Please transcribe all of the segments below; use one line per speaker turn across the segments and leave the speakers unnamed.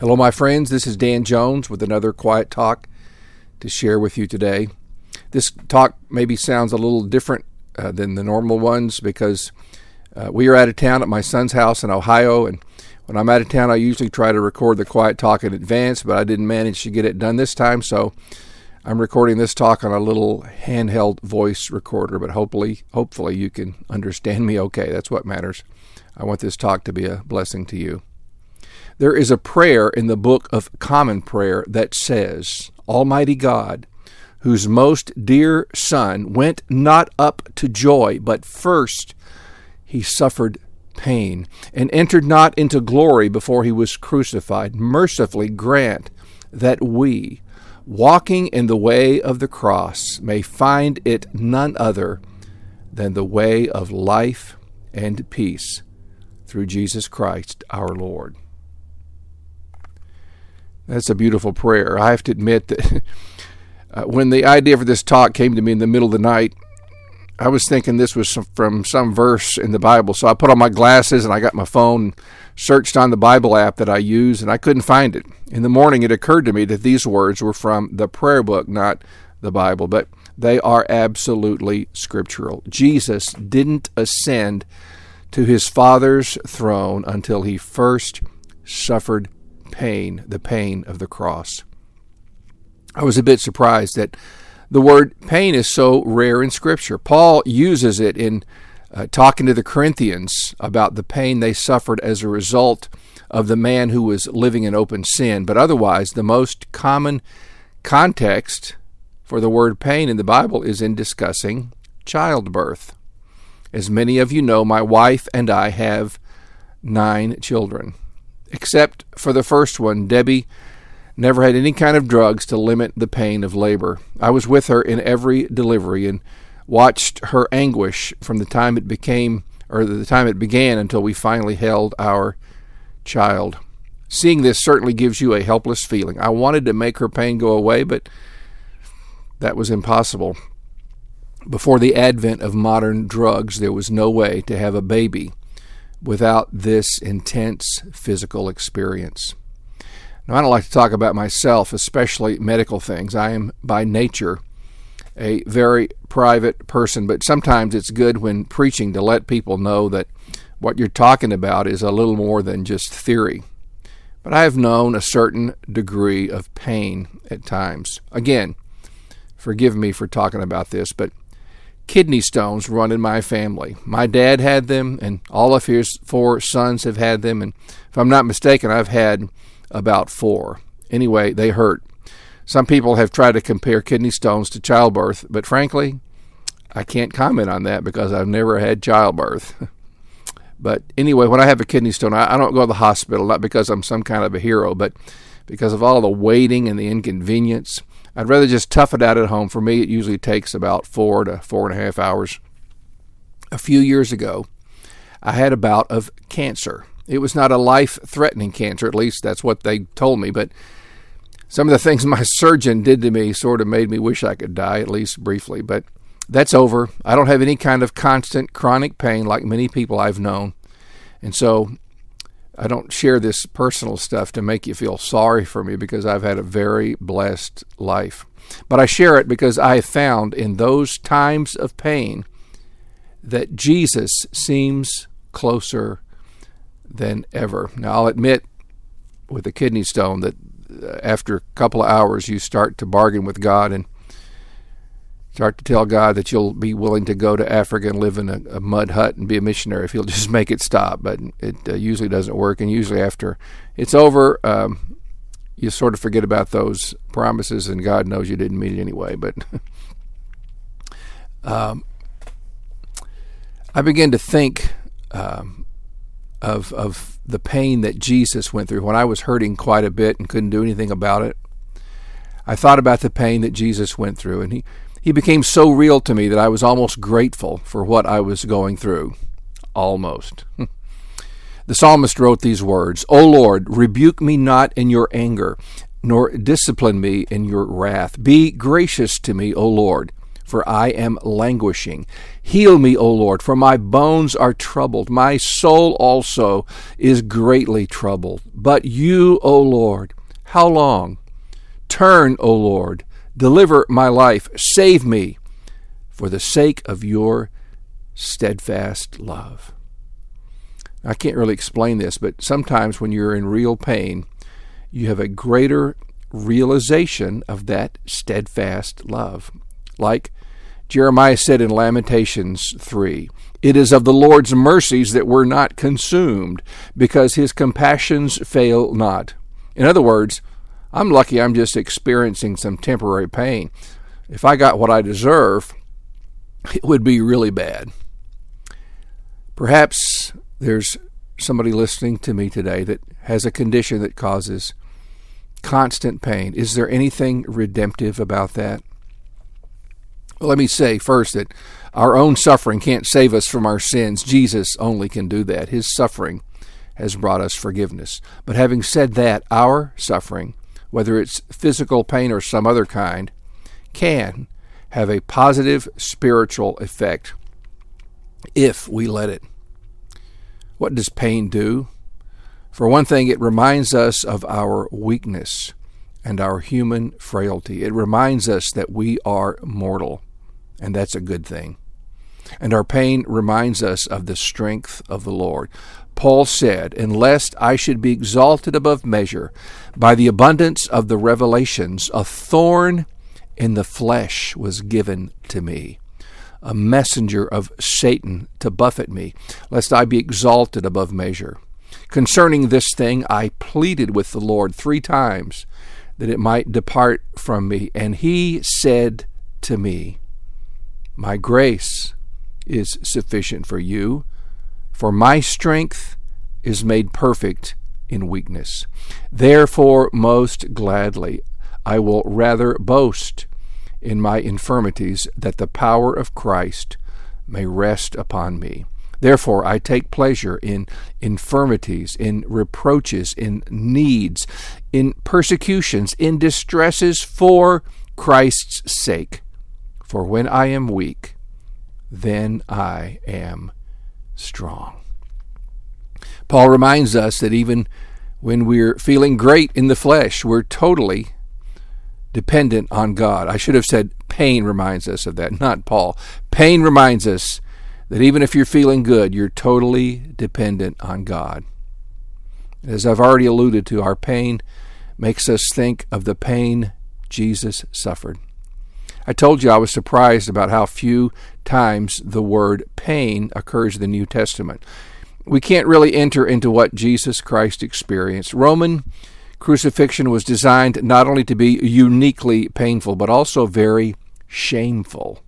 Hello, my friends. This is Dan Jones with another quiet talk to share with you today. This talk maybe sounds a little different uh, than the normal ones because uh, we are out of town at my son's house in Ohio, and when I'm out of town, I usually try to record the quiet talk in advance, but I didn't manage to get it done this time, so I'm recording this talk on a little handheld voice recorder. But hopefully, hopefully you can understand me okay. That's what matters. I want this talk to be a blessing to you. There is a prayer in the Book of Common Prayer that says, Almighty God, whose most dear Son went not up to joy, but first he suffered pain, and entered not into glory before he was crucified, mercifully grant that we, walking in the way of the cross, may find it none other than the way of life and peace through Jesus Christ our Lord. That's a beautiful prayer. I have to admit that uh, when the idea for this talk came to me in the middle of the night, I was thinking this was from some verse in the Bible. So I put on my glasses and I got my phone, searched on the Bible app that I use, and I couldn't find it. In the morning, it occurred to me that these words were from the prayer book, not the Bible, but they are absolutely scriptural. Jesus didn't ascend to his Father's throne until he first suffered pain, the pain of the cross. I was a bit surprised that the word pain is so rare in Scripture. Paul uses it in uh, talking to the Corinthians about the pain they suffered as a result of the man who was living in open sin. But otherwise, the most common context for the word pain in the Bible is in discussing childbirth. As many of you know, my wife and I have nine children. Except for the first one, Debbie never had any kind of drugs to limit the pain of labor. I was with her in every delivery and watched her anguish from the time it became or the time it began until we finally held our child. Seeing this certainly gives you a helpless feeling. I wanted to make her pain go away, but that was impossible. Before the advent of modern drugs, there was no way to have a baby without this intense physical experience. Now, I don't like to talk about myself, especially medical things. I am by nature a very private person, but sometimes it's good when preaching to let people know that what you're talking about is a little more than just theory. But I have known a certain degree of pain at times. Again, forgive me for talking about this, but kidney stones run in my family. My dad had them, and all of his four sons have had them. And if I'm not mistaken, I've had about four. Anyway, they hurt. Some people have tried to compare kidney stones to childbirth, but frankly, I can't comment on that because I've never had childbirth. but anyway, when I have a kidney stone, I, don't go to the hospital, not because I'm some kind of a hero, but because of all the waiting and the inconvenience. I'd rather just tough it out at home. For me, it usually takes about four to four and a half hours. A few years ago, I had a bout of cancer. It was not a life threatening cancer, at least that's what they told me, but some of the things my surgeon did to me sort of made me wish I could die, at least briefly. But that's over. I don't have any kind of constant chronic pain like many people I've known. And so I don't share this personal stuff to make you feel sorry for me because I've had a very blessed life. But I share it because I have found in those times of pain that Jesus seems closer than ever. Now, I'll admit with a kidney stone that uh, after a couple of hours you start to bargain with God and start to tell God that you'll be willing to go to Africa and live in a, a mud hut and be a missionary if He'll just make it stop. But it uh, usually doesn't work, and usually after it's over, um, you sort of forget about those promises, and God knows you didn't mean it anyway. But um, I began to think um, of of the pain that Jesus went through when I was hurting quite a bit and couldn't do anything about it. I thought about the pain that Jesus went through, and he he became so real to me that I was almost grateful for what I was going through. Almost. the psalmist wrote these words O Lord, rebuke me not in your anger, nor discipline me in your wrath. Be gracious to me, O Lord, for I am languishing. Heal me, O Lord, for my bones are troubled. My soul also is greatly troubled. But you, O Lord, how long? Turn, O Lord, deliver my life, save me, for the sake of your steadfast love. I can't really explain this, but sometimes when you're in real pain, you have a greater realization of that steadfast love. Like Jeremiah said in Lamentations 3 It is of the Lord's mercies that we're not consumed, because his compassions fail not. In other words, I'm lucky I'm just experiencing some temporary pain. If I got what I deserve, it would be really bad. Perhaps there's somebody listening to me today that has a condition that causes constant pain. Is there anything redemptive about that? Well, let me say first that our own suffering can't save us from our sins. Jesus only can do that. His suffering has brought us forgiveness. But having said that, our suffering, whether it's physical pain or some other kind, can have a positive spiritual effect if we let it. What does pain do? For one thing, it reminds us of our weakness and our human frailty. It reminds us that we are mortal and that's a good thing. And our pain reminds us of the strength of the Lord. Paul said, And lest I should be exalted above measure by the abundance of the revelations, a thorn in the flesh was given to me, a messenger of Satan to buffet me, lest I be exalted above measure. Concerning this thing, I pleaded with the Lord three times that it might depart from me. And he said to me, my grace is sufficient for you, for my strength is made perfect in weakness. Therefore, most gladly, I will rather boast in my infirmities, that the power of Christ may rest upon me. Therefore, I take pleasure in infirmities, in reproaches, in needs, in persecutions, in distresses for Christ's sake. For when I am weak, then I am strong. Paul reminds us that even when we're feeling great in the flesh, we're totally dependent on God. I should have said pain reminds us of that, not Paul. Pain reminds us that even if you're feeling good, you're totally dependent on God. As I've already alluded to, our pain makes us think of the pain Jesus suffered. I told you I was surprised about how few times the word pain occurs in the New Testament. We can't really enter into what Jesus Christ experienced. Roman crucifixion was designed not only to be uniquely painful, but also very shameful.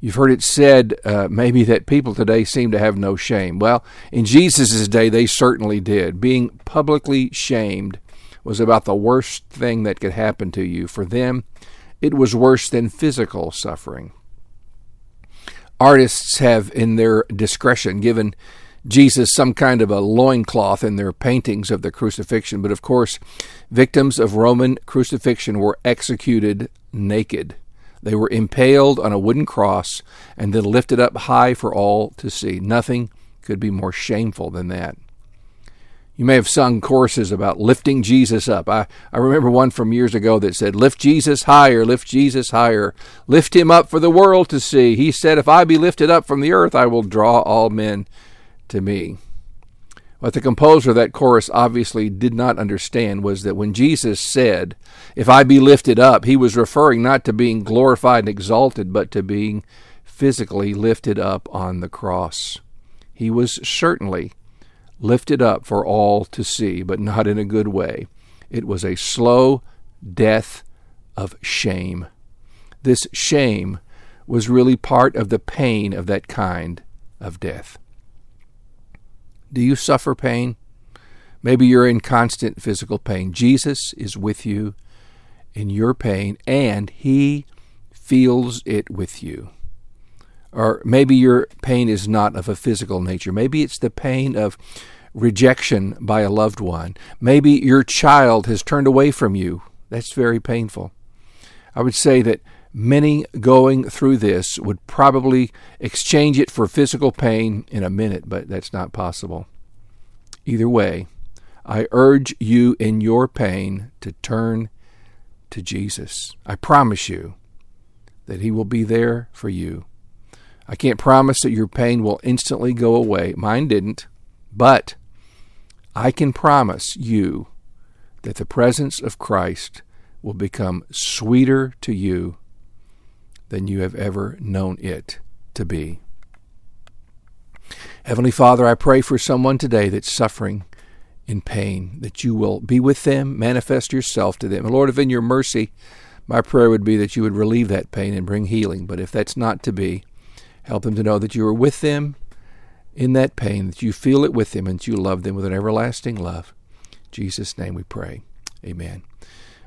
You've heard it said uh, maybe that people today seem to have no shame. Well, in Jesus' day, they certainly did. Being publicly shamed was about the worst thing that could happen to you. For them, it was worse than physical suffering. Artists have, in their discretion, given Jesus some kind of a loincloth in their paintings of the crucifixion, but of course, victims of Roman crucifixion were executed naked. They were impaled on a wooden cross and then lifted up high for all to see. Nothing could be more shameful than that. You may have sung choruses about lifting Jesus up. I, I remember one from years ago that said, Lift Jesus higher, lift Jesus higher, lift him up for the world to see. He said, If I be lifted up from the earth, I will draw all men to me. What the composer of that chorus obviously did not understand was that when Jesus said, If I be lifted up, he was referring not to being glorified and exalted, but to being physically lifted up on the cross. He was certainly lifted up for all to see, but not in a good way. It was a slow death of shame. This shame was really part of the pain of that kind of death. Do you suffer pain? Maybe you're in constant physical pain. Jesus is with you in your pain, and He feels it with you. Or maybe your pain is not of a physical nature. Maybe it's the pain of rejection by a loved one. Maybe your child has turned away from you. That's very painful. I would say that Many going through this would probably exchange it for physical pain in a minute, but that's not possible. Either way, I urge you in your pain to turn to Jesus. I promise you that He will be there for you. I can't promise that your pain will instantly go away. Mine didn't. But I can promise you that the presence of Christ will become sweeter to you than you have ever known it to be. Heavenly Father, I pray for someone today that's suffering in pain, that you will be with them, manifest yourself to them. And Lord, if in your mercy, my prayer would be that you would relieve that pain and bring healing. But if that's not to be, help them to know that you are with them in that pain, that you feel it with them, and that you love them with an everlasting love. In Jesus' name we pray. Amen.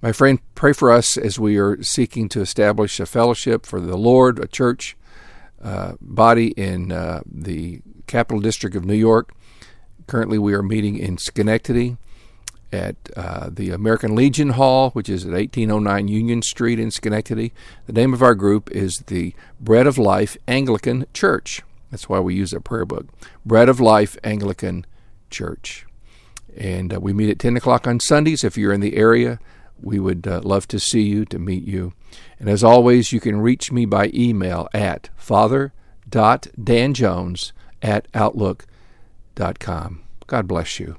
My friend, pray for us as we are seeking to establish a fellowship for the Lord, a church uh, body in uh, the capital district of New York. Currently, we are meeting in Schenectady at uh, the American Legion Hall, which is at 1809 Union Street in Schenectady. The name of our group is the Bread of Life Anglican Church. That's why we use a prayer book. Bread of Life Anglican Church. And uh, we meet at 10 o'clock on Sundays. If you're in the area, we would uh, love to see you, to meet you. And as always, you can reach me by email at father.danjones at outlook.com. God bless you.